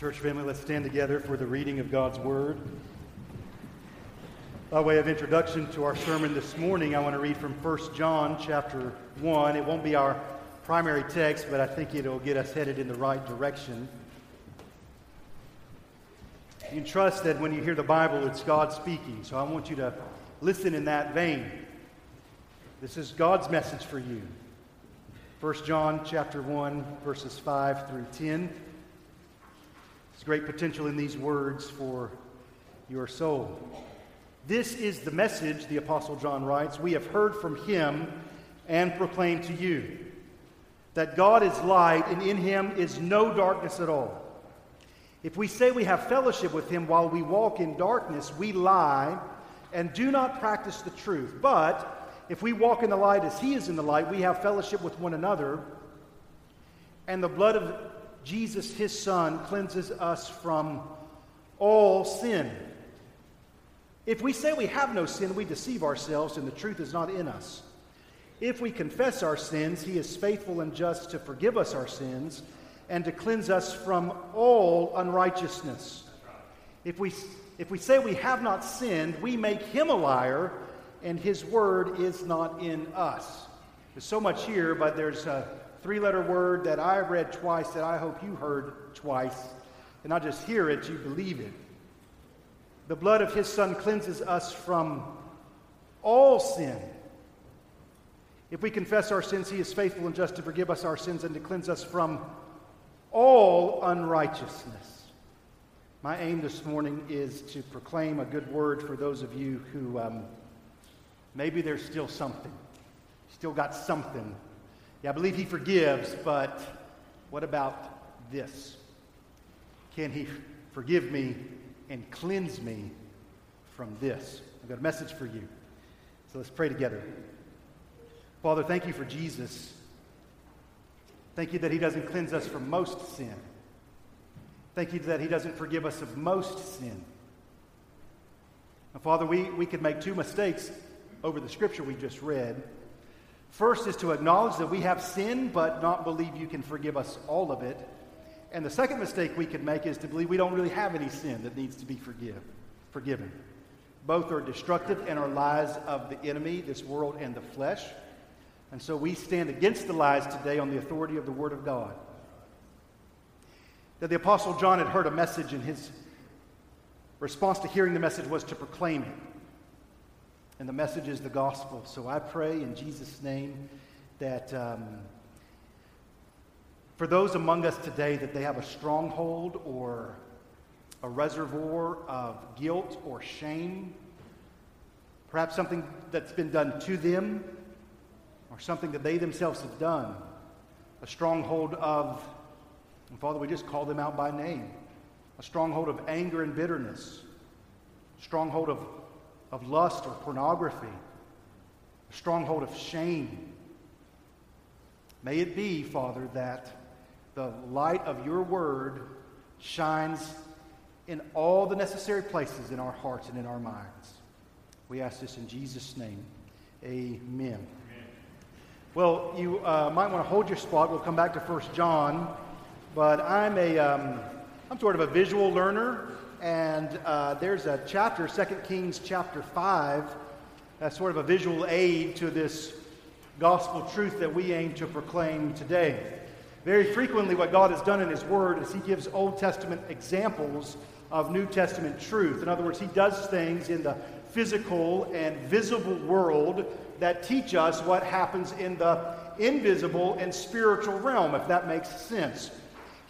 Church family, let's stand together for the reading of God's Word. By way of introduction to our sermon this morning, I want to read from 1 John chapter 1. It won't be our primary text, but I think it'll get us headed in the right direction. You can trust that when you hear the Bible, it's God speaking. So I want you to listen in that vein. This is God's message for you. 1 John chapter 1, verses 5 through 10. There's great potential in these words for your soul. This is the message, the Apostle John writes, we have heard from him and proclaimed to you that God is light and in him is no darkness at all. If we say we have fellowship with him while we walk in darkness, we lie and do not practice the truth. But if we walk in the light as he is in the light, we have fellowship with one another, and the blood of Jesus, his Son, cleanses us from all sin. If we say we have no sin, we deceive ourselves and the truth is not in us. If we confess our sins, he is faithful and just to forgive us our sins and to cleanse us from all unrighteousness. If we, if we say we have not sinned, we make him a liar and his word is not in us. There's so much here, but there's a three letter word that I read twice that I hope you heard twice. And not just hear it, you believe it. The blood of his son cleanses us from all sin. If we confess our sins, he is faithful and just to forgive us our sins and to cleanse us from all unrighteousness. My aim this morning is to proclaim a good word for those of you who um, maybe there's still something, still got something yeah, I believe He forgives, but what about this? Can He forgive me and cleanse me from this? I've got a message for you. So let's pray together. Father, thank you for Jesus. Thank you that He doesn't cleanse us from most sin. Thank you that He doesn't forgive us of most sin. Now, Father, we, we could make two mistakes over the scripture we just read. First is to acknowledge that we have sin, but not believe you can forgive us all of it. And the second mistake we could make is to believe we don't really have any sin that needs to be forgive, forgiven. Both are destructive and are lies of the enemy, this world, and the flesh. And so we stand against the lies today on the authority of the Word of God. That the Apostle John had heard a message, and his response to hearing the message was to proclaim it and the message is the gospel. So I pray in Jesus' name that um, for those among us today that they have a stronghold or a reservoir of guilt or shame, perhaps something that's been done to them or something that they themselves have done, a stronghold of, and Father, we just call them out by name, a stronghold of anger and bitterness, stronghold of of lust or pornography, a stronghold of shame. May it be, Father, that the light of your word shines in all the necessary places in our hearts and in our minds. We ask this in Jesus' name. Amen. Well, you uh, might want to hold your spot. We'll come back to First John. But I'm a, am um, sort of a visual learner. And uh, there's a chapter, 2 Kings chapter 5, that's sort of a visual aid to this gospel truth that we aim to proclaim today. Very frequently, what God has done in His Word is He gives Old Testament examples of New Testament truth. In other words, He does things in the physical and visible world that teach us what happens in the invisible and spiritual realm, if that makes sense.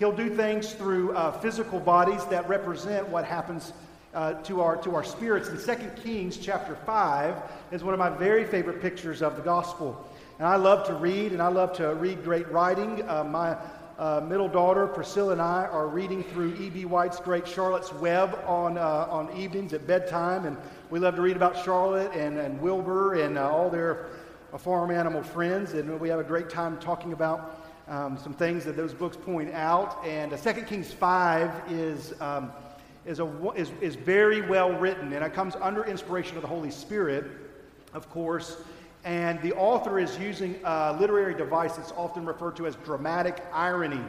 He'll do things through uh, physical bodies that represent what happens uh, to, our, to our spirits. And 2 Kings chapter 5 is one of my very favorite pictures of the gospel. And I love to read, and I love to read great writing. Uh, my uh, middle daughter, Priscilla, and I are reading through E.B. White's great Charlotte's Web on, uh, on evenings at bedtime. And we love to read about Charlotte and, and Wilbur and uh, all their farm animal friends. And we have a great time talking about um, some things that those books point out. And uh, 2 Kings 5 is, um, is, a, is, is very well written, and it comes under inspiration of the Holy Spirit, of course. And the author is using a literary device that's often referred to as dramatic irony.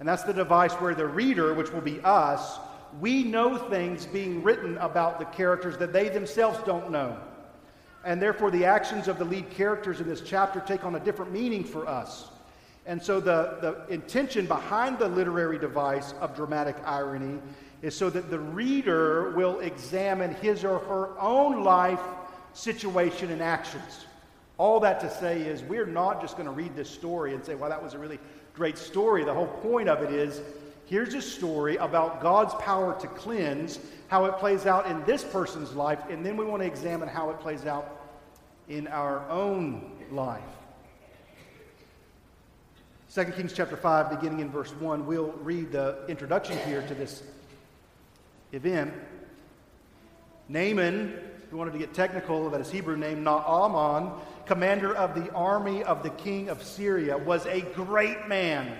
And that's the device where the reader, which will be us, we know things being written about the characters that they themselves don't know. And therefore, the actions of the lead characters in this chapter take on a different meaning for us. And so, the, the intention behind the literary device of dramatic irony is so that the reader will examine his or her own life situation and actions. All that to say is, we're not just going to read this story and say, well, that was a really great story. The whole point of it is here's a story about God's power to cleanse, how it plays out in this person's life, and then we want to examine how it plays out in our own life. 2 Kings chapter 5, beginning in verse 1, we'll read the introduction here to this event. Naaman, who wanted to get technical, that his Hebrew name, Naaman, commander of the army of the king of Syria, was a great man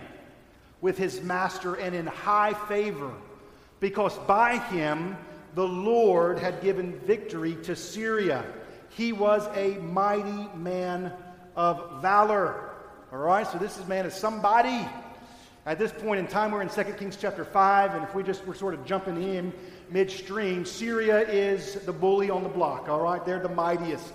with his master and in high favor, because by him the Lord had given victory to Syria. He was a mighty man of valor. All right, so this is man is somebody. At this point in time, we're in 2 Kings chapter 5, and if we just were sort of jumping in midstream, Syria is the bully on the block, all right? They're the mightiest.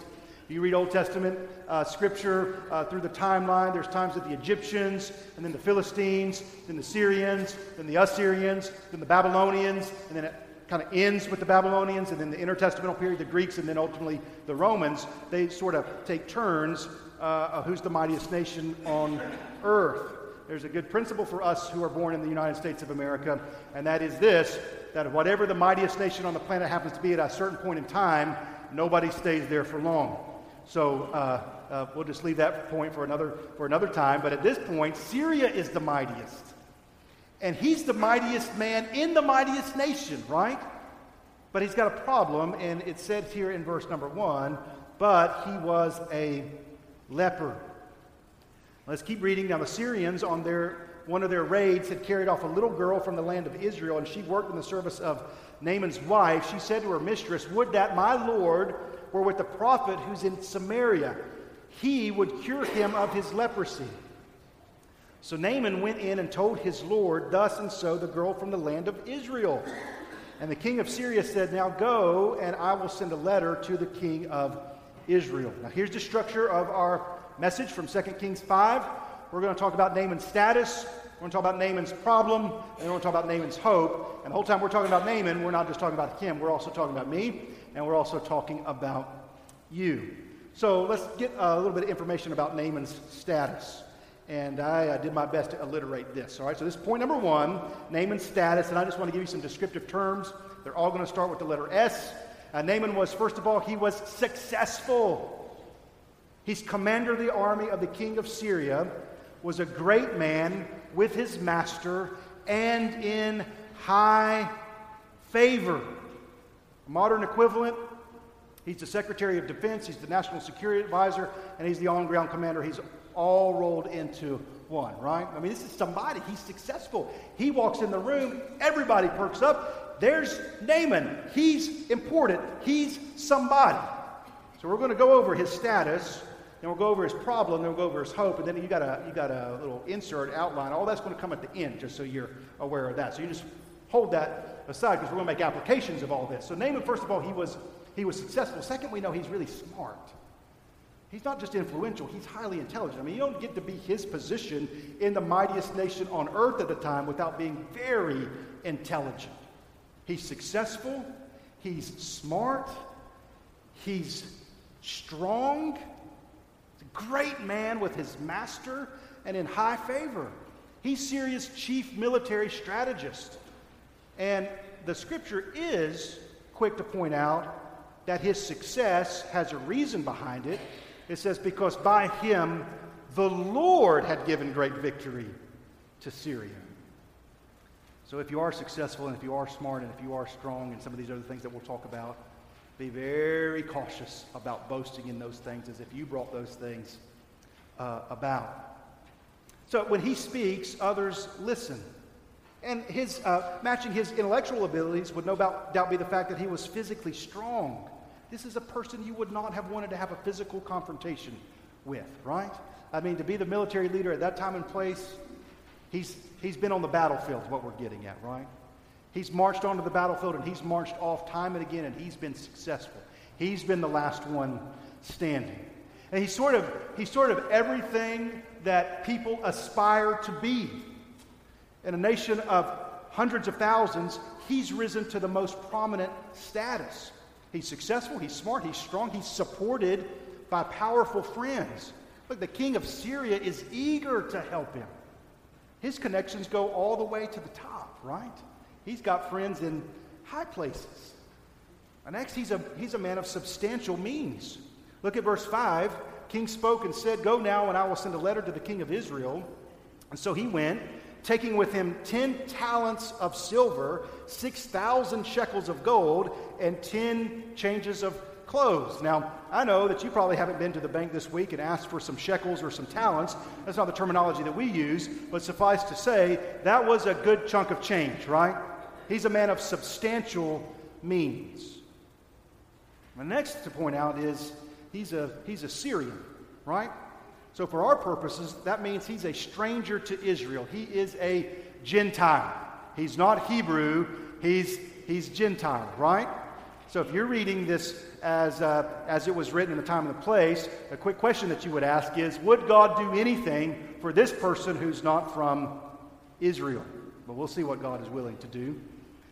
You read Old Testament uh, scripture uh, through the timeline, there's times that the Egyptians, and then the Philistines, then the Syrians, then the Assyrians, then the Babylonians, and then it kind of ends with the Babylonians, and then the intertestamental period, the Greeks, and then ultimately the Romans. They sort of take turns uh, who's the mightiest nation on earth. There's a good principle for us who are born in the United States of America, and that is this that whatever the mightiest nation on the planet happens to be at a certain point in time, nobody stays there for long. So uh, uh, we'll just leave that point for another, for another time. But at this point, Syria is the mightiest. And he's the mightiest man in the mightiest nation, right? But he's got a problem, and it said here in verse number one, but he was a leper. Let's keep reading. Now, the Syrians, on their one of their raids, had carried off a little girl from the land of Israel, and she worked in the service of Naaman's wife. She said to her mistress, Would that my Lord were with the prophet who's in Samaria. He would cure him of his leprosy. So Naaman went in and told his Lord, Thus and so, the girl from the land of Israel. And the king of Syria said, Now go, and I will send a letter to the king of Israel. Now, here's the structure of our message from 2 Kings 5. We're going to talk about Naaman's status. We're going to talk about Naaman's problem, and we're going to talk about Naaman's hope. And the whole time we're talking about Naaman, we're not just talking about him, we're also talking about me and we're also talking about you. So let's get a little bit of information about Naaman's status. And I uh, did my best to alliterate this. All right, so this is point number one Naaman's status. And I just want to give you some descriptive terms. They're all going to start with the letter S. Uh, Naaman was, first of all, he was successful. He's commander of the army of the king of Syria, was a great man with his master, and in high favor modern equivalent, he's the Secretary of Defense, he's the National Security Advisor, and he's the on ground commander. He's all rolled into one, right? I mean, this is somebody. He's successful. He walks in the room, everybody perks up. There's Naaman. He's important. He's somebody. So we're going to go over his status, then we'll go over his problem, then we'll go over his hope, and then you got a you got a little insert outline. All that's going to come at the end, just so you're aware of that. So you just hold that aside because we're going to make applications of all this. So Naaman, first of all, he was, he was successful. Second, we know he's really smart. He's not just influential, he's highly intelligent. I mean, you don't get to be his position in the mightiest nation on earth at the time without being very intelligent. He's successful, he's smart, he's strong, he's a great man with his master and in high favor. He's Syria's chief military strategist. And the scripture is quick to point out that his success has a reason behind it. It says, Because by him the Lord had given great victory to Syria. So if you are successful and if you are smart and if you are strong and some of these other things that we'll talk about, be very cautious about boasting in those things as if you brought those things uh, about. So when he speaks, others listen. And his, uh, matching his intellectual abilities would no doubt be the fact that he was physically strong. This is a person you would not have wanted to have a physical confrontation with, right? I mean, to be the military leader at that time and place, He's, he's been on the battlefield, is what we're getting at, right? He's marched onto the battlefield and he's marched off time and again and he's been successful. He's been the last one standing. And he's sort of, he's sort of everything that people aspire to be. In a nation of hundreds of thousands, he's risen to the most prominent status. He's successful, he's smart, he's strong, he's supported by powerful friends. Look, the king of Syria is eager to help him. His connections go all the way to the top, right? He's got friends in high places. And next, he's a, he's a man of substantial means. Look at verse 5. King spoke and said, Go now, and I will send a letter to the king of Israel. And so he went, taking with him 10 talents of silver, 6,000 shekels of gold, and 10 changes of clothes. Now, I know that you probably haven't been to the bank this week and asked for some shekels or some talents. That's not the terminology that we use, but suffice to say, that was a good chunk of change, right? He's a man of substantial means. The next to point out is he's a, he's a Syrian, right? So, for our purposes, that means he's a stranger to Israel. He is a Gentile. He's not Hebrew, he's, he's Gentile, right? So, if you're reading this as, uh, as it was written in the time and the place, a quick question that you would ask is Would God do anything for this person who's not from Israel? But we'll see what God is willing to do.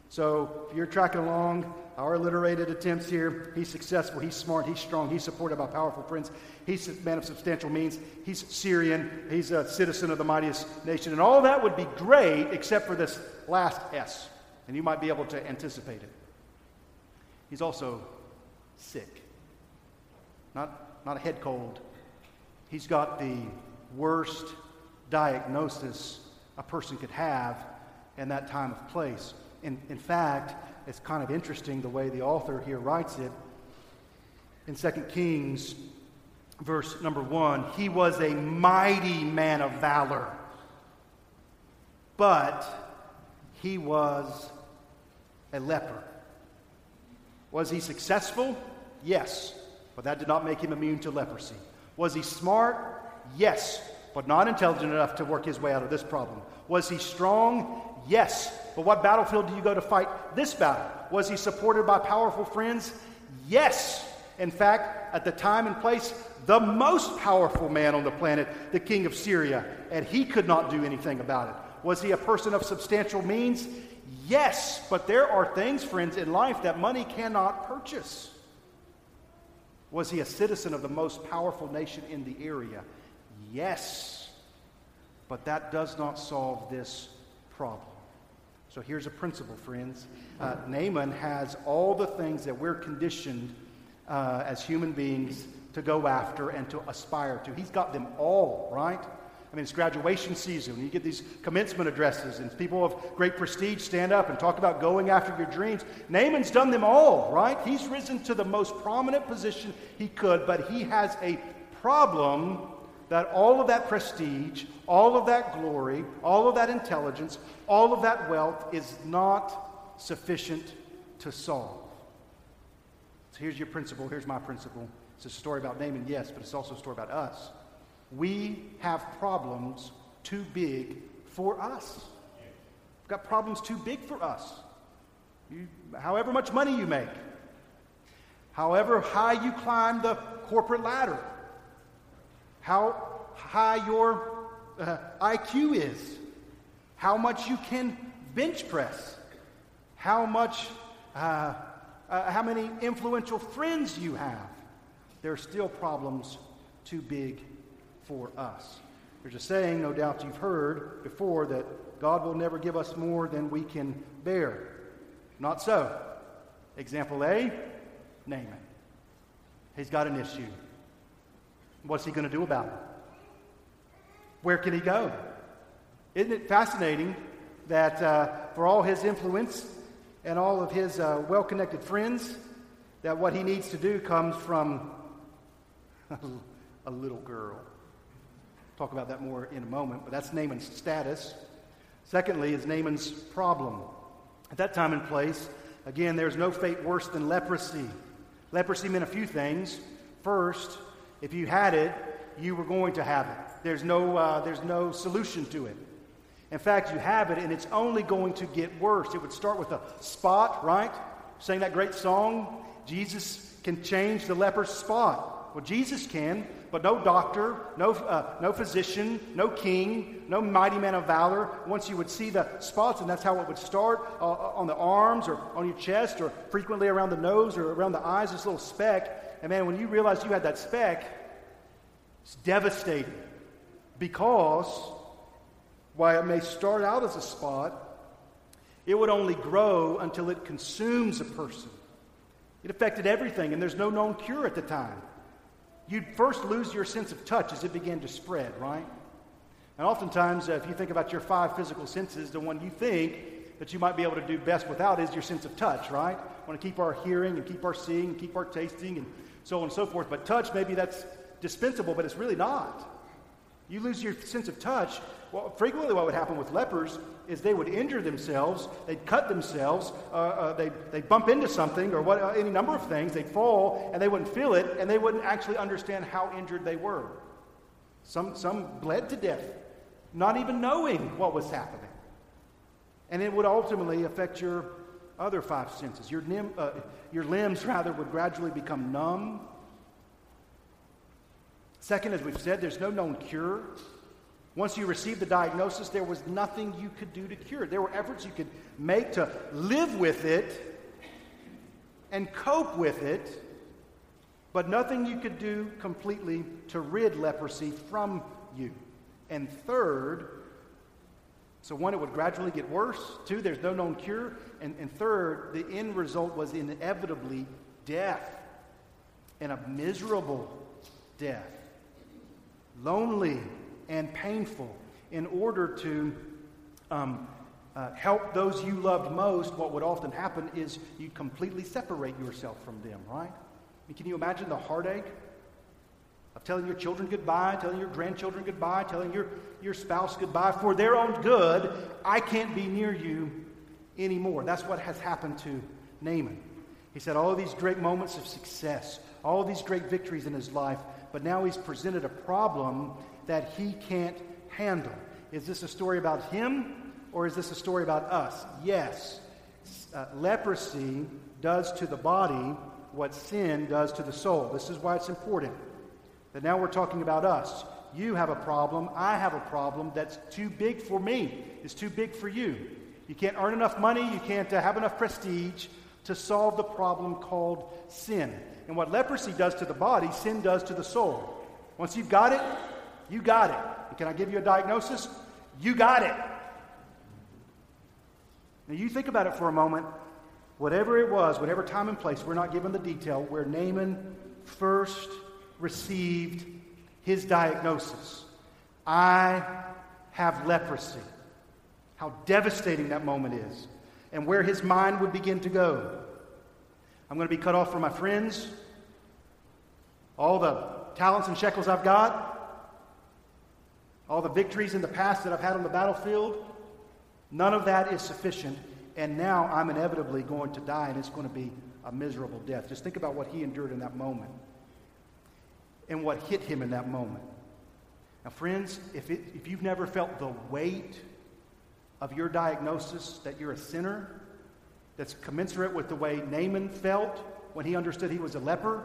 So, if you're tracking along, our alliterated attempts here, he's successful, he's smart, he's strong, he's supported by powerful friends, he's a man of substantial means, he's Syrian, he's a citizen of the mightiest nation. And all that would be great except for this last S. And you might be able to anticipate it. He's also sick, not, not a head cold. He's got the worst diagnosis a person could have in that time of place. In, in fact, it's kind of interesting the way the author here writes it. In 2 Kings, verse number 1, he was a mighty man of valor, but he was a leper. Was he successful? Yes, but that did not make him immune to leprosy. Was he smart? Yes, but not intelligent enough to work his way out of this problem. Was he strong? Yes. But what battlefield do you go to fight this battle? Was he supported by powerful friends? Yes. In fact, at the time and place, the most powerful man on the planet, the king of Syria, and he could not do anything about it. Was he a person of substantial means? Yes, but there are things, friends, in life that money cannot purchase. Was he a citizen of the most powerful nation in the area? Yes, but that does not solve this problem. So here's a principle, friends. Uh, Naaman has all the things that we're conditioned uh, as human beings to go after and to aspire to. He's got them all, right? I mean, it's graduation season. You get these commencement addresses, and people of great prestige stand up and talk about going after your dreams. Naaman's done them all, right? He's risen to the most prominent position he could, but he has a problem that all of that prestige, all of that glory, all of that intelligence, all of that wealth is not sufficient to solve. So here's your principle. Here's my principle. It's a story about Naaman, yes, but it's also a story about us. We have problems too big for us. We've got problems too big for us. You, however much money you make, however high you climb the corporate ladder, how high your uh, IQ is, how much you can bench press, how much, uh, uh, how many influential friends you have. There are still problems too big for us. There's a saying, no doubt you've heard before, that God will never give us more than we can bear. Not so. Example A Naaman. He's got an issue. What's he going to do about it? Where can he go? Isn't it fascinating that uh, for all his influence and all of his uh, well connected friends, that what he needs to do comes from a little girl? Talk about that more in a moment, but that's Naaman's status. Secondly, is Naaman's problem. At that time and place, again, there's no fate worse than leprosy. Leprosy meant a few things. First, if you had it, you were going to have it. There's no, uh, there's no solution to it. In fact, you have it, and it's only going to get worse. It would start with a spot, right? Sang that great song, Jesus can change the leper's spot. Well, Jesus can, but no doctor, no, uh, no physician, no king, no mighty man of valor. Once you would see the spots, and that's how it would start uh, uh, on the arms or on your chest or frequently around the nose or around the eyes, this little speck. And man, when you realize you had that speck, it's devastating because while it may start out as a spot, it would only grow until it consumes a person. It affected everything, and there's no known cure at the time. You'd first lose your sense of touch as it began to spread, right? And oftentimes, uh, if you think about your five physical senses, the one you think that you might be able to do best without is your sense of touch, right? We want to keep our hearing and keep our seeing and keep our tasting and so on and so forth. But touch, maybe that's dispensable, but it's really not. You lose your sense of touch. Well, frequently, what would happen with lepers is they would injure themselves, they'd cut themselves, uh, uh, they'd, they'd bump into something or what, uh, any number of things, they'd fall, and they wouldn't feel it, and they wouldn't actually understand how injured they were. Some, some bled to death, not even knowing what was happening. And it would ultimately affect your other five senses. Your, nim, uh, your limbs, rather, would gradually become numb Second, as we've said, there's no known cure. Once you received the diagnosis, there was nothing you could do to cure it. There were efforts you could make to live with it and cope with it, but nothing you could do completely to rid leprosy from you. And third, so one, it would gradually get worse. Two, there's no known cure. And, and third, the end result was inevitably death and a miserable death lonely and painful in order to um, uh, help those you loved most, what would often happen is you'd completely separate yourself from them, right? I mean, can you imagine the heartache of telling your children goodbye, telling your grandchildren goodbye, telling your, your spouse goodbye for their own good? I can't be near you anymore. That's what has happened to Naaman. He said all these great moments of success, all these great victories in his life but now he's presented a problem that he can't handle. Is this a story about him or is this a story about us? Yes. Uh, leprosy does to the body what sin does to the soul. This is why it's important. That now we're talking about us. You have a problem. I have a problem that's too big for me. It's too big for you. You can't earn enough money. You can't uh, have enough prestige to solve the problem called sin. And what leprosy does to the body, sin does to the soul. Once you've got it, you got it. And can I give you a diagnosis? You got it. Now you think about it for a moment. Whatever it was, whatever time and place, we're not given the detail, where Naaman first received his diagnosis. I have leprosy. How devastating that moment is. And where his mind would begin to go. I'm going to be cut off from my friends, all the talents and shekels I've got, all the victories in the past that I've had on the battlefield. None of that is sufficient. And now I'm inevitably going to die, and it's going to be a miserable death. Just think about what he endured in that moment and what hit him in that moment. Now, friends, if, it, if you've never felt the weight of your diagnosis that you're a sinner, that's commensurate with the way Naaman felt when he understood he was a leper,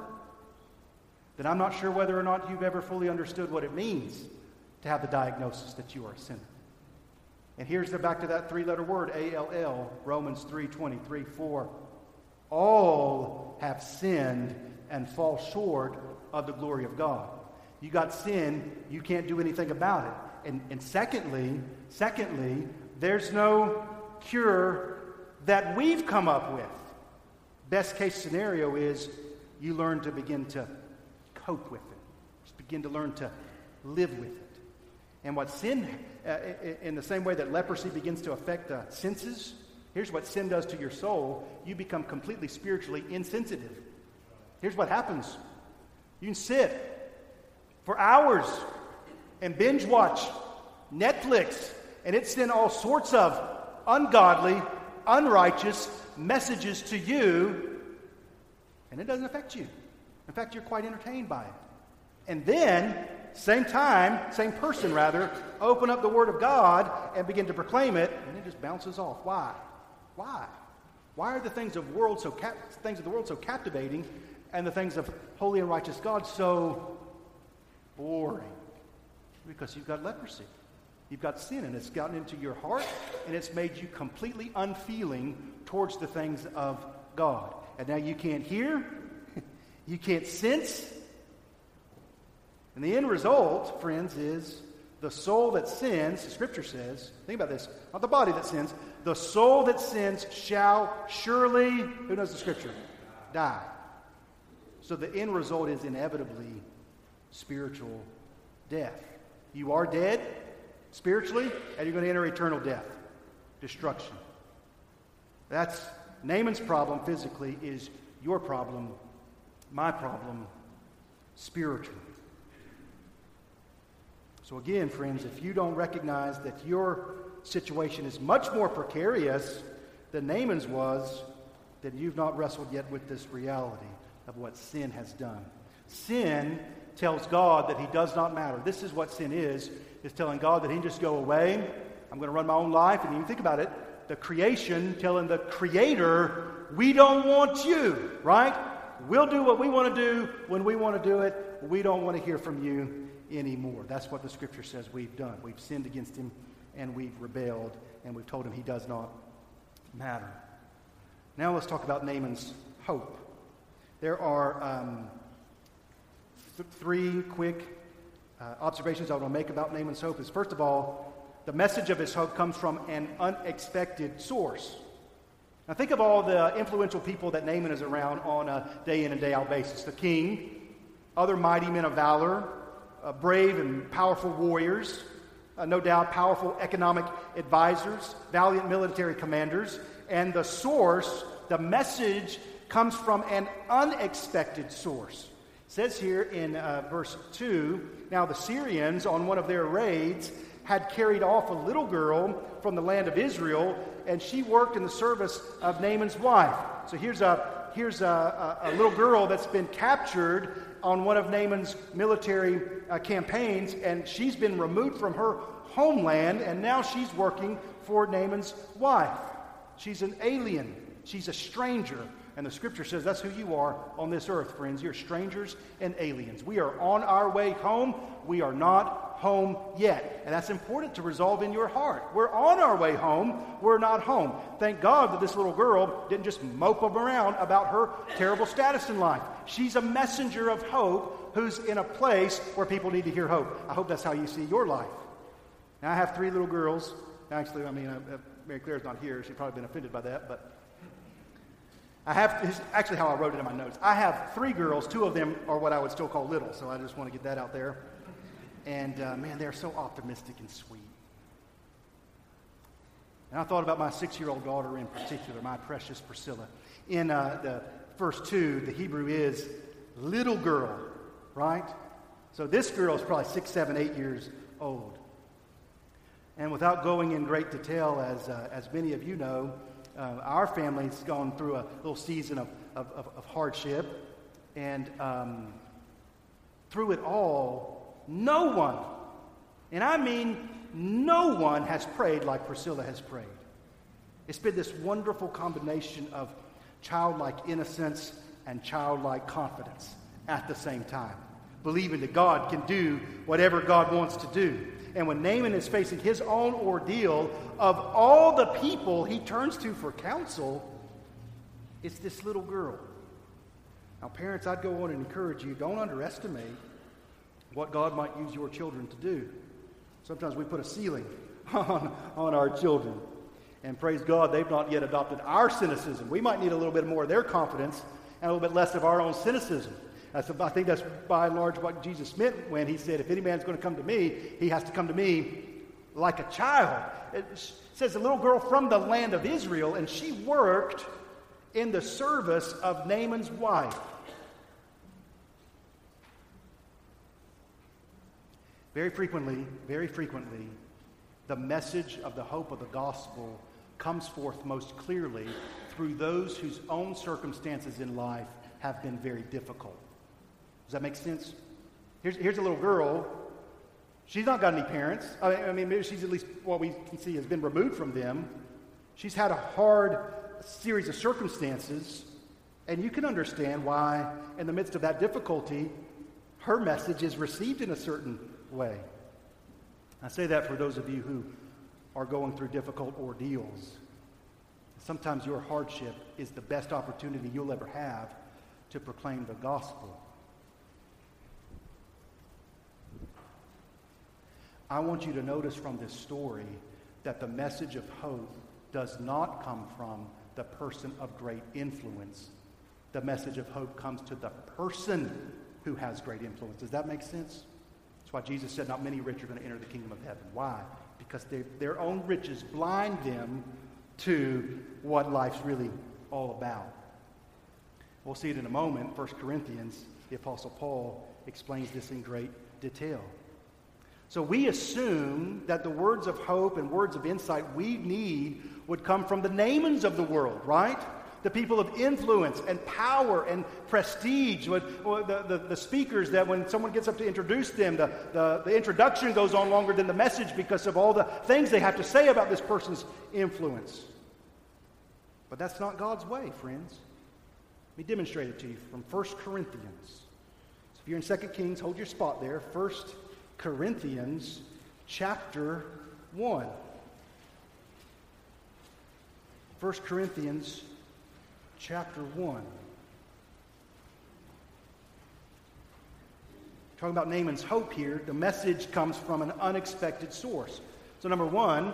then I'm not sure whether or not you've ever fully understood what it means to have the diagnosis that you are a sinner. And here's the back to that three-letter word, A-L-L, Romans 3, 23, 4. All have sinned and fall short of the glory of God. You got sin, you can't do anything about it. And, and secondly, secondly, there's no cure that we've come up with. Best case scenario is you learn to begin to cope with it, just begin to learn to live with it. And what sin, uh, in the same way that leprosy begins to affect the senses, here's what sin does to your soul you become completely spiritually insensitive. Here's what happens you can sit for hours and binge watch Netflix, and it sends all sorts of ungodly, unrighteous messages to you, and it doesn't affect you. In fact, you're quite entertained by it. And then same time, same person rather, open up the Word of God and begin to proclaim it, and it just bounces off. Why? Why? Why are the things of world so cap- things of the world so captivating, and the things of holy and righteous God so boring? Because you've got leprosy. You've got sin, and it's gotten into your heart, and it's made you completely unfeeling towards the things of God. And now you can't hear, you can't sense. And the end result, friends, is the soul that sins, the scripture says, think about this, not the body that sins, the soul that sins shall surely, who knows the scripture? Die. So the end result is inevitably spiritual death. You are dead spiritually, and you're going to enter eternal death, destruction. That's Naaman's problem physically, is your problem, my problem spiritually. So, again, friends, if you don't recognize that your situation is much more precarious than Naaman's was, then you've not wrestled yet with this reality of what sin has done. Sin tells God that he does not matter. This is what sin is, is telling God that he can just go away. I'm going to run my own life. And you think about it, the creation telling the creator, we don't want you, right? We'll do what we want to do when we want to do it. We don't want to hear from you anymore. That's what the scripture says we've done. We've sinned against him and we've rebelled and we've told him he does not matter. Now let's talk about Naaman's hope. There are um, th- three quick uh, observations I want to make about Naaman's hope. Is first of all, the message of his hope comes from an unexpected source. Now, think of all the influential people that Naaman is around on a day in and day out basis the king, other mighty men of valor, uh, brave and powerful warriors, uh, no doubt powerful economic advisors, valiant military commanders, and the source, the message, comes from an unexpected source. It says here in uh, verse 2 Now the Syrians, on one of their raids, had carried off a little girl from the land of Israel, and she worked in the service of Naaman's wife. So here's a, here's a, a, a little girl that's been captured on one of Naaman's military uh, campaigns, and she's been removed from her homeland, and now she's working for Naaman's wife. She's an alien, she's a stranger. And the scripture says that's who you are on this earth, friends. You're strangers and aliens. We are on our way home. We are not home yet. And that's important to resolve in your heart. We're on our way home. We're not home. Thank God that this little girl didn't just mope around about her terrible status in life. She's a messenger of hope who's in a place where people need to hear hope. I hope that's how you see your life. Now, I have three little girls. Actually, I mean, uh, uh Mary Claire's not here. She's probably been offended by that, but I have, actually how I wrote it in my notes. I have three girls. Two of them are what I would still call little, so I just want to get that out there. And uh, man, they're so optimistic and sweet. And I thought about my six year old daughter in particular, my precious Priscilla. In uh, the first two, the Hebrew is little girl, right? So this girl is probably six, seven, eight years old. And without going in great detail, as, uh, as many of you know, uh, our family's gone through a little season of, of, of, of hardship. And um, through it all, no one, and I mean no one, has prayed like Priscilla has prayed. It's been this wonderful combination of childlike innocence and childlike confidence at the same time, believing that God can do whatever God wants to do. And when Naaman is facing his own ordeal, of all the people he turns to for counsel, it's this little girl. Now, parents, I'd go on and encourage you don't underestimate what God might use your children to do. Sometimes we put a ceiling on, on our children. And praise God, they've not yet adopted our cynicism. We might need a little bit more of their confidence and a little bit less of our own cynicism. That's, I think that's by and large what Jesus meant when he said, If any man's going to come to me, he has to come to me like a child. It says a little girl from the land of Israel, and she worked in the service of Naaman's wife. Very frequently, very frequently, the message of the hope of the gospel comes forth most clearly through those whose own circumstances in life have been very difficult. Does that make sense? Here's, here's a little girl She's not got any parents. I mean, maybe she's at least what we can see has been removed from them. She's had a hard series of circumstances, and you can understand why, in the midst of that difficulty, her message is received in a certain way. I say that for those of you who are going through difficult ordeals. Sometimes your hardship is the best opportunity you'll ever have to proclaim the gospel. I want you to notice from this story that the message of hope does not come from the person of great influence. The message of hope comes to the person who has great influence. Does that make sense? That's why Jesus said, Not many rich are going to enter the kingdom of heaven. Why? Because their own riches blind them to what life's really all about. We'll see it in a moment. 1 Corinthians, the Apostle Paul explains this in great detail. So we assume that the words of hope and words of insight we need would come from the Naamans of the world, right? The people of influence and power and prestige. The, the, the speakers that when someone gets up to introduce them, the, the, the introduction goes on longer than the message because of all the things they have to say about this person's influence. But that's not God's way, friends. Let me demonstrate it to you from 1 Corinthians. So if you're in 2 Kings, hold your spot there. 1 Corinthians chapter 1. 1 Corinthians chapter 1. Talking about Naaman's hope here, the message comes from an unexpected source. So, number one,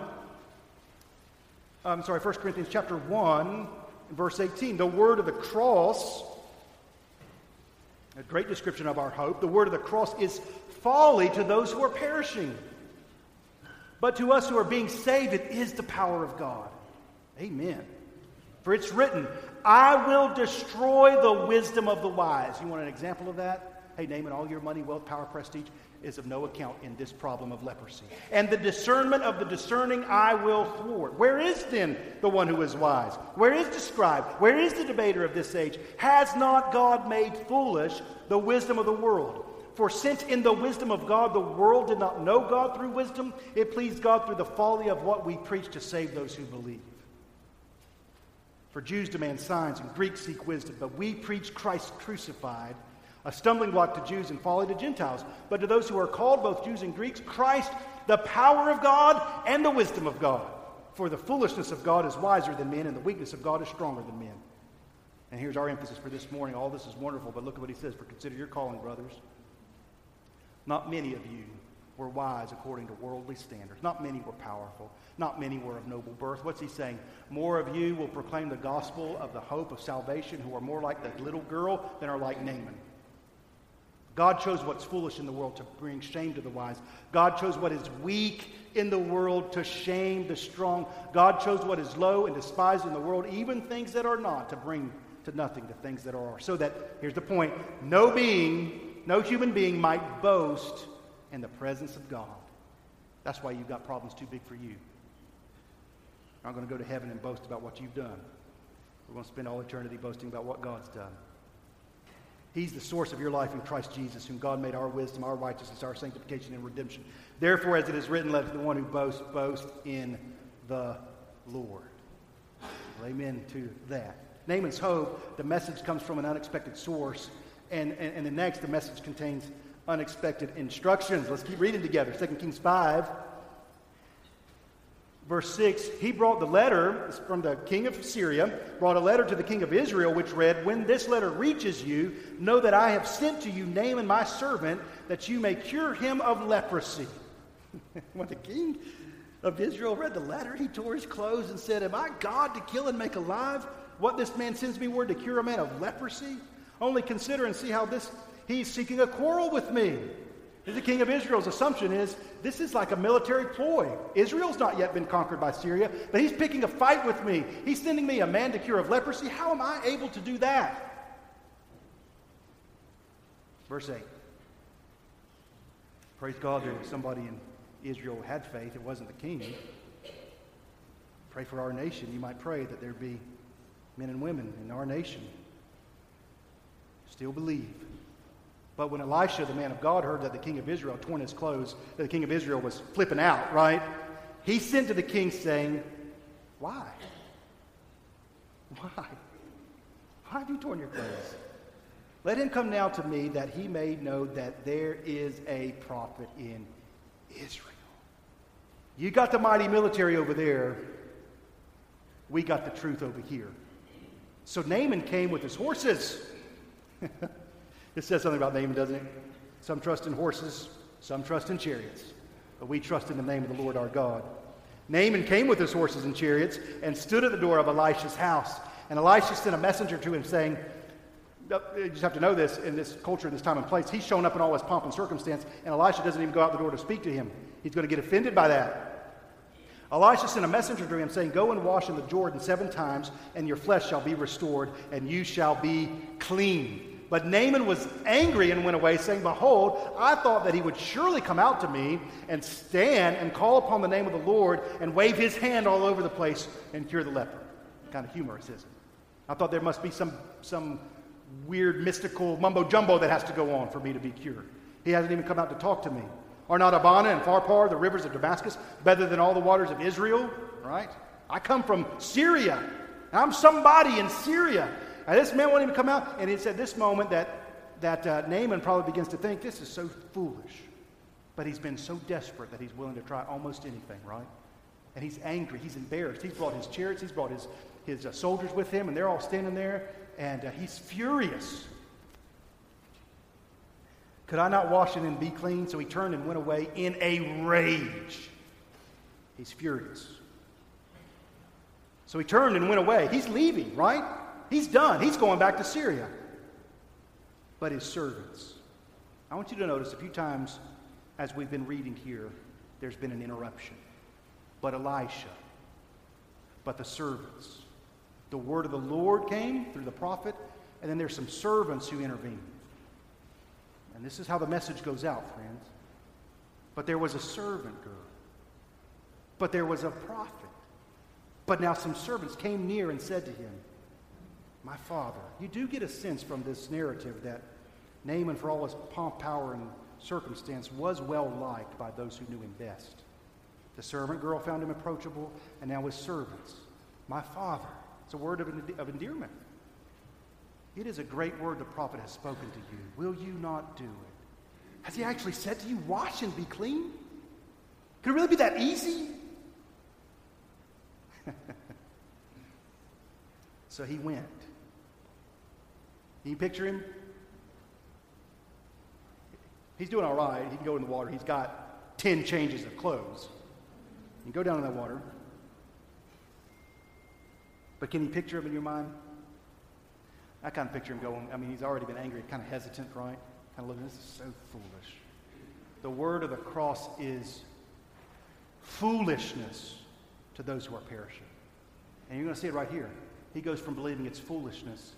I'm sorry, 1 Corinthians chapter 1, verse 18. The word of the cross, a great description of our hope, the word of the cross is folly to those who are perishing. But to us who are being saved, it is the power of God. Amen. For it's written, I will destroy the wisdom of the wise. You want an example of that? Hey, name it all your money, wealth, power, prestige is of no account in this problem of leprosy. And the discernment of the discerning I will thwart. Where is then the one who is wise? Where is the scribe? Where is the debater of this age? Has not God made foolish the wisdom of the world? For since in the wisdom of God the world did not know God through wisdom, it pleased God through the folly of what we preach to save those who believe. For Jews demand signs and Greeks seek wisdom, but we preach Christ crucified a stumbling block to Jews and folly to Gentiles. But to those who are called, both Jews and Greeks, Christ, the power of God and the wisdom of God. For the foolishness of God is wiser than men, and the weakness of God is stronger than men. And here's our emphasis for this morning. All this is wonderful, but look at what he says. For consider your calling, brothers. Not many of you were wise according to worldly standards. Not many were powerful. Not many were of noble birth. What's he saying? More of you will proclaim the gospel of the hope of salvation who are more like the little girl than are like Naaman. God chose what's foolish in the world to bring shame to the wise. God chose what is weak in the world to shame the strong. God chose what is low and despised in the world, even things that are not, to bring to nothing the things that are. So that, here's the point no being, no human being might boast in the presence of God. That's why you've got problems too big for you. You're not going to go to heaven and boast about what you've done. We're going to spend all eternity boasting about what God's done. He's the source of your life in Christ Jesus, whom God made our wisdom, our righteousness, our sanctification, and redemption. Therefore, as it is written, let the one who boasts boast in the Lord. Well, amen to that. Naaman's hope, the message comes from an unexpected source. And, and, and the next, the message contains unexpected instructions. Let's keep reading together. 2 Kings 5 verse 6, he brought the letter from the king of Syria, brought a letter to the king of Israel, which read, When this letter reaches you, know that I have sent to you Naaman my servant, that you may cure him of leprosy. when the king of Israel read the letter, he tore his clothes and said, Am I God to kill and make alive? What this man sends me word to cure a man of leprosy? Only consider and see how this he's seeking a quarrel with me. The king of Israel's assumption is this is like a military ploy. Israel's not yet been conquered by Syria, but he's picking a fight with me. He's sending me a man to cure of leprosy. How am I able to do that? Verse 8. Praise God that somebody in Israel had faith. It wasn't the king. Pray for our nation. You might pray that there be men and women in our nation still believe But when Elisha, the man of God, heard that the king of Israel torn his clothes, that the king of Israel was flipping out, right? He sent to the king saying, Why? Why? Why have you torn your clothes? Let him come now to me that he may know that there is a prophet in Israel. You got the mighty military over there. We got the truth over here. So Naaman came with his horses. it says something about Naaman, doesn't it? Some trust in horses, some trust in chariots. But we trust in the name of the Lord our God. Naaman came with his horses and chariots and stood at the door of Elisha's house. And Elisha sent a messenger to him saying, you just have to know this in this culture, in this time and place. He's shown up in all his pomp and circumstance, and Elisha doesn't even go out the door to speak to him. He's going to get offended by that. Elisha sent a messenger to him saying, Go and wash in the Jordan seven times, and your flesh shall be restored, and you shall be clean. But Naaman was angry and went away, saying, Behold, I thought that he would surely come out to me and stand and call upon the name of the Lord and wave his hand all over the place and cure the leper. Kind of humorous, isn't it? I thought there must be some, some weird mystical mumbo jumbo that has to go on for me to be cured. He hasn't even come out to talk to me. Are not Abana and Pharpar, the rivers of Damascus, better than all the waters of Israel? Right? I come from Syria. I'm somebody in Syria. And this man won't even come out. And it's at this moment that, that uh, Naaman probably begins to think, this is so foolish. But he's been so desperate that he's willing to try almost anything, right? And he's angry. He's embarrassed. He's brought his chariots. He's brought his, his uh, soldiers with him, and they're all standing there. And uh, he's furious. Could I not wash it and be clean? So he turned and went away in a rage. He's furious. So he turned and went away. He's leaving, right? He's done. He's going back to Syria. But his servants. I want you to notice a few times as we've been reading here, there's been an interruption. But Elisha, but the servants. The word of the Lord came through the prophet, and then there's some servants who intervened. And this is how the message goes out, friends. But there was a servant girl. But there was a prophet. But now some servants came near and said to him, My father, you do get a sense from this narrative that Naaman, for all his pomp, power, and circumstance, was well liked by those who knew him best. The servant girl found him approachable, and now his servants. My father. It's a word of, of endearment. It is a great word the prophet has spoken to you. Will you not do it? Has he actually said to you, wash and be clean? Could it really be that easy? so he went. Can you picture him? He's doing all right. He can go in the water. He's got 10 changes of clothes. You go down in that water. But can you picture him in your mind? I kind of picture him going, I mean, he's already been angry, kind of hesitant, right? Kind of looking, this is so foolish. The word of the cross is foolishness to those who are perishing. And you're going to see it right here. He goes from believing it's foolishness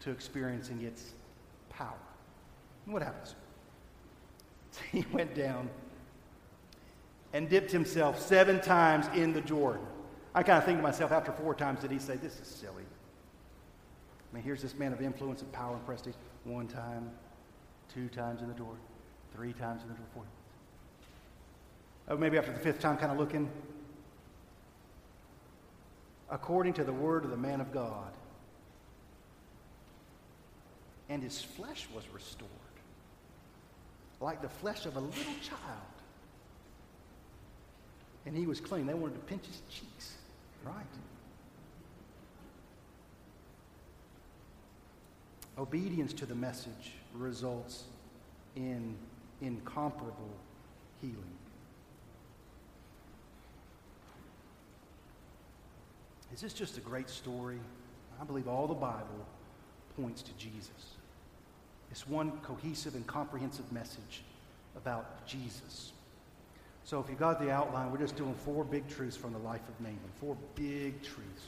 to experiencing its power. And what happens? He went down and dipped himself seven times in the Jordan. I kind of think to myself, after four times, did he say, This is silly? I mean, here's this man of influence and power and prestige. One time, two times in the door, three times in the door, four. Oh, maybe after the fifth time, kind of looking. According to the word of the man of God. And his flesh was restored, like the flesh of a little child. And he was clean. They wanted to pinch his cheeks, right? Obedience to the message results in incomparable healing. Is this just a great story? I believe all the Bible points to Jesus. It's one cohesive and comprehensive message about Jesus. So if you got the outline, we're just doing four big truths from the life of Naaman. Four big truths.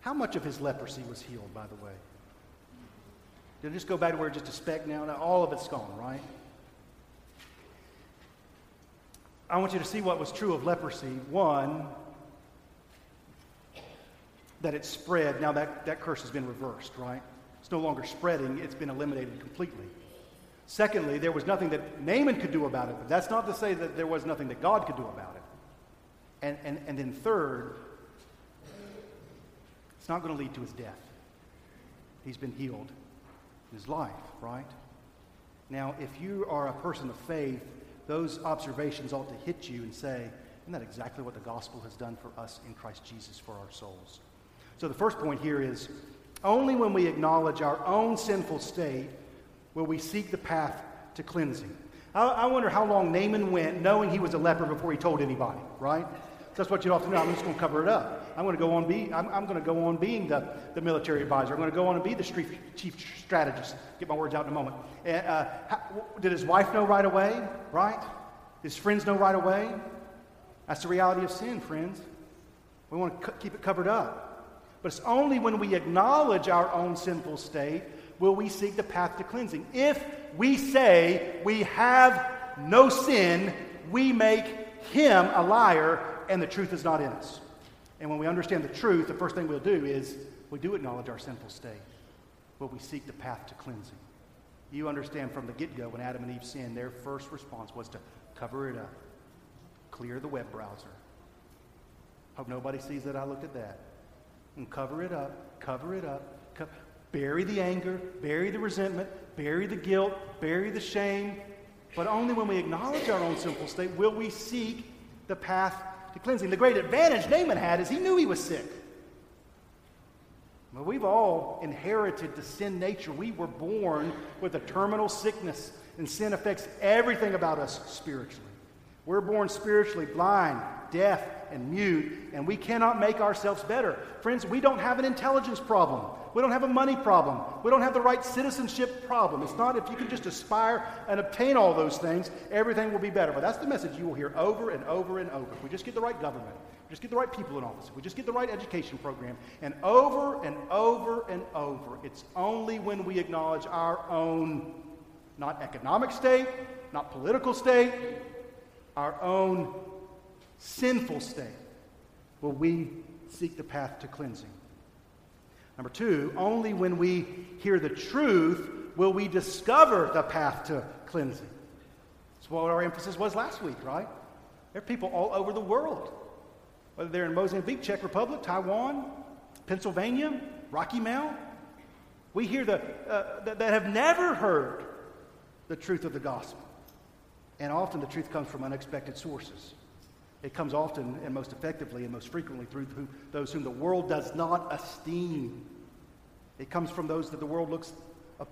How much of his leprosy was healed, by the way? Did it just go back to where just a speck now? Now all of it's gone, right? I want you to see what was true of leprosy. One, that it spread. Now that, that curse has been reversed, right? It's no longer spreading, it's been eliminated completely. Secondly, there was nothing that Naaman could do about it, but that's not to say that there was nothing that God could do about it. And, and, and then third, it's not going to lead to his death. He's been healed in his life, right? Now, if you are a person of faith, those observations ought to hit you and say, isn't that exactly what the gospel has done for us in Christ Jesus for our souls? So the first point here is only when we acknowledge our own sinful state will we seek the path to cleansing. I, I wonder how long Naaman went knowing he was a leper before he told anybody, right? That's what you ought to know. I'm just going to cover it up. I'm going to go on be, I'm, I'm going to go on being the, the military advisor. I'm going to go on and be the chief strategist. Get my words out in a moment. And, uh, how, did his wife know right away? Right? His friends know right away? That's the reality of sin, friends. We want to keep it covered up. But it's only when we acknowledge our own sinful state will we seek the path to cleansing. If we say we have no sin, we make him a liar and the truth is not in us. And when we understand the truth, the first thing we'll do is we do acknowledge our sinful state, but we seek the path to cleansing. You understand from the get go when Adam and Eve sinned, their first response was to cover it up clear the web browser. Hope nobody sees that I looked at that. And cover it up, cover it up, co- bury the anger, bury the resentment, bury the guilt, bury the shame. But only when we acknowledge our own sinful state will we seek the path to cleansing. The great advantage Naaman had is he knew he was sick. We've all inherited the sin nature. We were born with a terminal sickness, and sin affects everything about us spiritually. We're born spiritually blind, deaf, and mute, and we cannot make ourselves better. Friends, we don't have an intelligence problem. We don't have a money problem. We don't have the right citizenship problem. It's not if you can just aspire and obtain all those things, everything will be better. But that's the message you will hear over and over and over. If we just get the right government, we just get the right people in office, if we just get the right education program, and over and over and over, it's only when we acknowledge our own, not economic state, not political state, our own sinful state, will we seek the path to cleansing. Number two, only when we hear the truth will we discover the path to cleansing. That's what our emphasis was last week, right? There are people all over the world, whether they're in Mozambique, Czech Republic, Taiwan, Pennsylvania, Rocky Mount. We hear the, uh, that, that have never heard the truth of the gospel. And often the truth comes from unexpected sources. It comes often and most effectively and most frequently through those whom the world does not esteem. It comes from those that the world looks,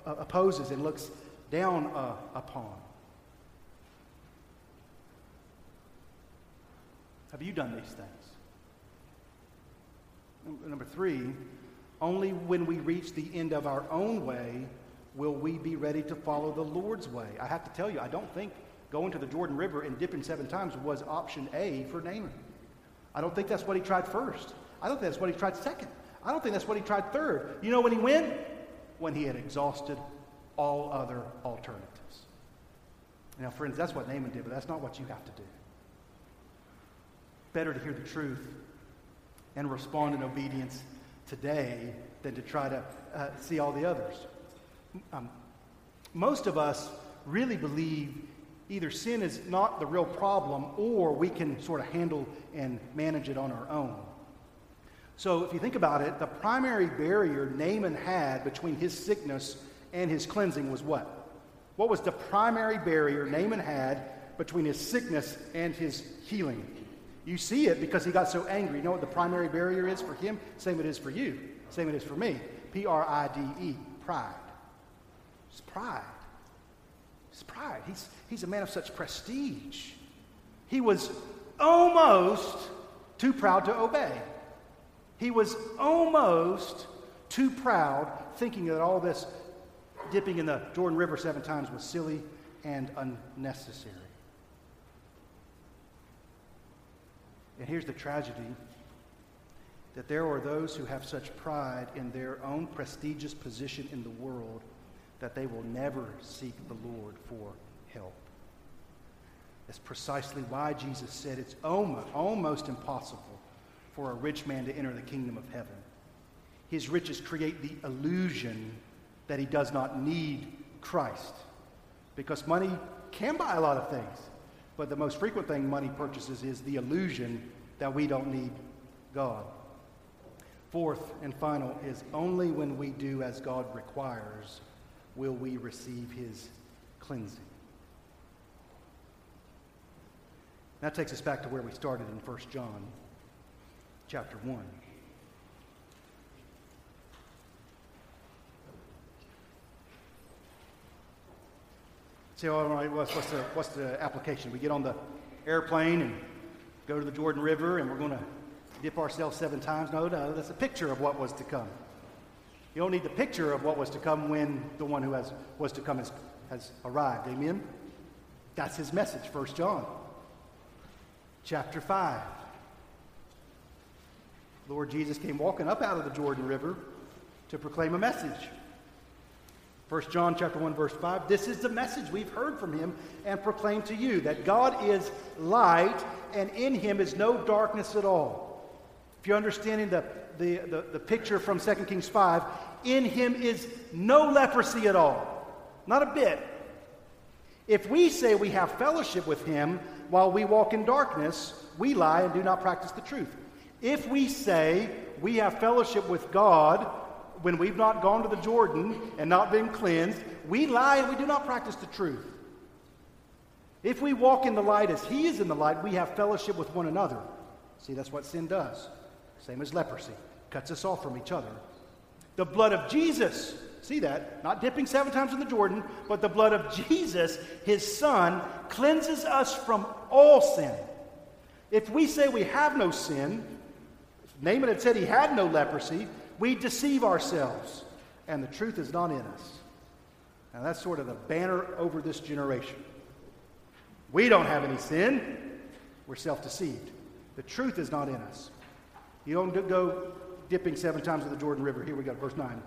opposes and looks down uh, upon. Have you done these things? Number three, only when we reach the end of our own way will we be ready to follow the Lord's way. I have to tell you, I don't think going to the Jordan River and dipping seven times was option A for Naaman. I don't think that's what he tried first. I don't think that's what he tried second. I don't think that's what he tried third. You know when he went? When he had exhausted all other alternatives. Now, friends, that's what Naaman did, but that's not what you have to do. Better to hear the truth and respond in obedience today than to try to uh, see all the others. Um, most of us really believe either sin is not the real problem or we can sort of handle and manage it on our own. So, if you think about it, the primary barrier Naaman had between his sickness and his cleansing was what? What was the primary barrier Naaman had between his sickness and his healing? You see it because he got so angry. You know what the primary barrier is for him? Same it is for you. Same it is for me. P R I D E, pride. It's pride. Pride. He's, he's a man of such prestige. He was almost too proud to obey. He was almost too proud, thinking that all this dipping in the Jordan River seven times was silly and unnecessary. And here's the tragedy that there are those who have such pride in their own prestigious position in the world that they will never seek the Lord for help. That's precisely why Jesus said it's almost, impossible for a rich man to enter the kingdom of heaven. His riches create the illusion that he does not need Christ. Because money can buy a lot of things. But the most frequent thing money purchases is the illusion that we don't need God. Fourth and final is only when we do as God requires will we receive his cleansing. That takes us back to where we started in 1 John chapter 1. Say, all right, what's, what's, the, what's the application? We get on the airplane and go to the Jordan River and we're going to dip ourselves seven times. No, no, that's a picture of what was to come. You don't need the picture of what was to come when the one who has, was to come has, has arrived. Amen? That's his message, 1 John chapter 5. Lord Jesus came walking up out of the Jordan River to proclaim a message. 1 John chapter 1 verse 5 This is the message we've heard from him and proclaimed to you that God is light and in him is no darkness at all. If you're understanding the, the, the, the picture from 2 Kings 5, in him is no leprosy at all. Not a bit. If we say we have fellowship with him while we walk in darkness, we lie and do not practice the truth. If we say we have fellowship with God when we've not gone to the Jordan and not been cleansed, we lie and we do not practice the truth. If we walk in the light as He is in the light, we have fellowship with one another. See, that's what sin does. Same as leprosy, cuts us off from each other. The blood of Jesus, see that? Not dipping seven times in the Jordan, but the blood of Jesus, His Son, cleanses us from all sin. If we say we have no sin, Naaman had said he had no leprosy, we deceive ourselves, and the truth is not in us. Now, that's sort of the banner over this generation. We don't have any sin, we're self deceived. The truth is not in us. You don't go dipping seven times in the Jordan River. Here we go, verse 9.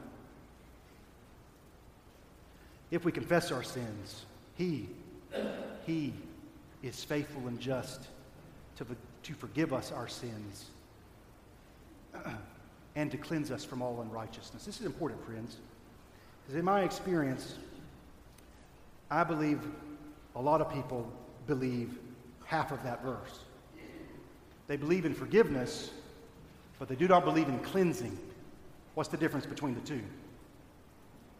If we confess our sins, He, He is faithful and just to, to forgive us our sins and to cleanse us from all unrighteousness. This is important, friends, because in my experience, I believe a lot of people believe half of that verse. They believe in forgiveness, but they do not believe in cleansing. What's the difference between the two?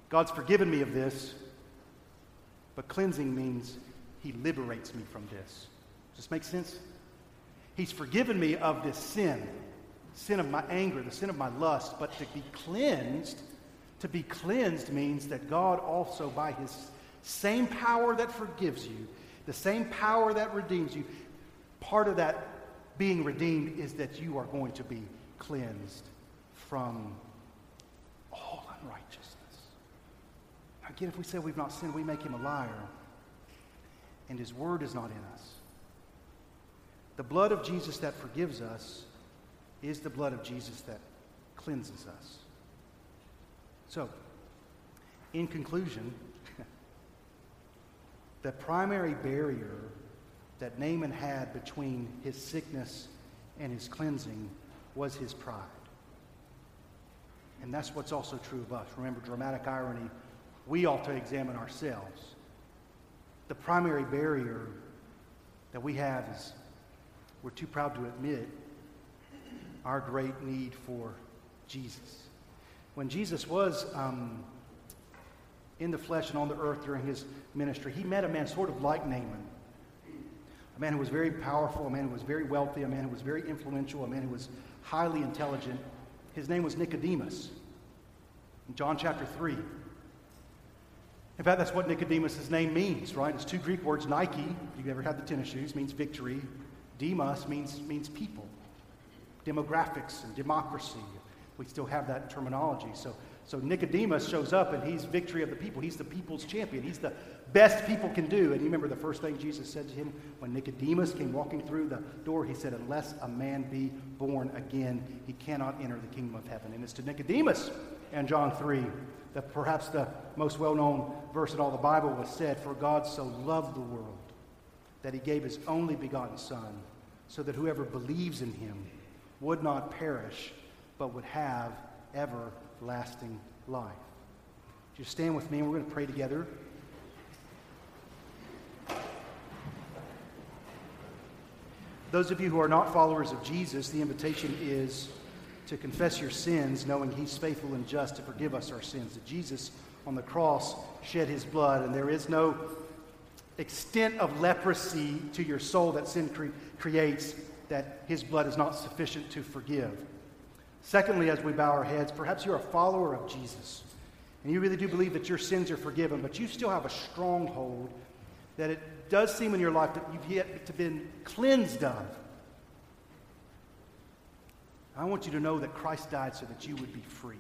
God's forgiven me of this, but cleansing means He liberates me from this. Does this make sense? He's forgiven me of this sin sin of my anger, the sin of my lust, but to be cleansed, to be cleansed means that God also, by his same power that forgives you, the same power that redeems you, part of that being redeemed is that you are going to be cleansed from all unrighteousness. Again, if we say we've not sinned, we make him a liar, and his word is not in us. The blood of Jesus that forgives us is the blood of Jesus that cleanses us. So, in conclusion, the primary barrier that Naaman had between his sickness and his cleansing was his pride. And that's what's also true of us. Remember, dramatic irony, we ought to examine ourselves. The primary barrier that we have is we're too proud to admit our great need for Jesus. When Jesus was um, in the flesh and on the earth during his ministry, he met a man sort of like Naaman. A man who was very powerful, a man who was very wealthy, a man who was very influential, a man who was highly intelligent. His name was Nicodemus. In John chapter 3. In fact, that's what Nicodemus' name means, right? It's two Greek words. Nike, if you've ever had the tennis shoes, means victory. Demos means, means people demographics and democracy. We still have that terminology. So, so Nicodemus shows up and he's victory of the people. He's the people's champion. He's the best people can do. And you remember the first thing Jesus said to him when Nicodemus came walking through the door? He said, Unless a man be born again, he cannot enter the kingdom of heaven. And it's to Nicodemus and John 3 that perhaps the most well known verse in all the Bible was said, For God so loved the world that he gave his only begotten Son, so that whoever believes in him would not perish, but would have everlasting Lasting life. Would you stand with me and we're going to pray together? Those of you who are not followers of Jesus, the invitation is to confess your sins, knowing He's faithful and just to forgive us our sins. That Jesus on the cross shed His blood, and there is no extent of leprosy to your soul that sin cre- creates that His blood is not sufficient to forgive. Secondly, as we bow our heads, perhaps you're a follower of Jesus, and you really do believe that your sins are forgiven, but you still have a stronghold that it does seem in your life that you've yet to been cleansed of. I want you to know that Christ died so that you would be free.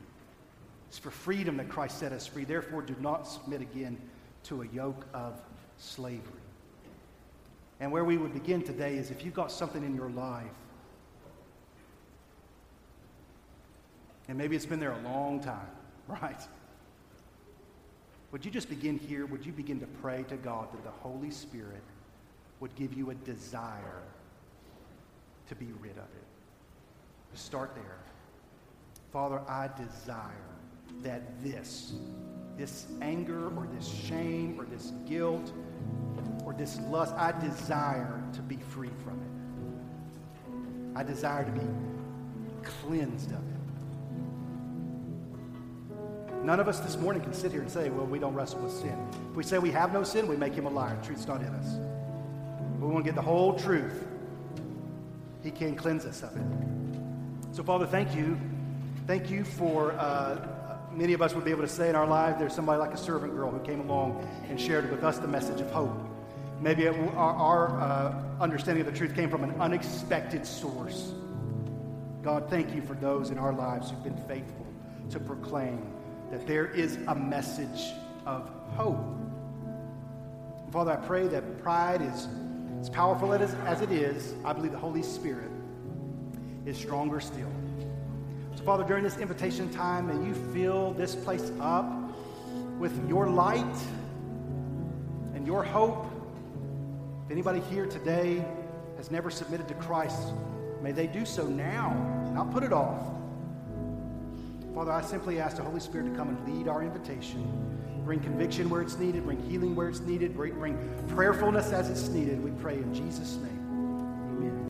It's for freedom that Christ set us free. Therefore, do not submit again to a yoke of slavery. And where we would begin today is if you've got something in your life, and maybe it's been there a long time, right? Would you just begin here? Would you begin to pray to God that the Holy Spirit would give you a desire to be rid of it? Start there. Father, I desire that this, this anger or this shame or this guilt or this lust, I desire to be free from it. I desire to be cleansed of it. None of us this morning can sit here and say, well, we don't wrestle with sin. If we say we have no sin, we make him a liar. The truth's not in us. We want to get the whole truth. He can cleanse us of it. So, Father, thank you. Thank you for uh, many of us would be able to say in our life, there's somebody like a servant girl who came along and shared with us the message of hope. Maybe it, our, our uh, understanding of the truth came from an unexpected source. God, thank you for those in our lives who've been faithful to proclaim that there is a message of hope. Father, I pray that pride is as powerful as, it is. I believe the Holy Spirit is stronger still. So, Father, during this invitation time, may you fill this place up with your light and your hope. If anybody here today has never submitted to Christ, may they do so now, not put it off. Father, I simply ask the Holy Spirit to come and lead our invitation. Bring conviction where it's needed, bring healing where it's needed, bring, bring prayerfulness as it's needed. We pray in Jesus' name.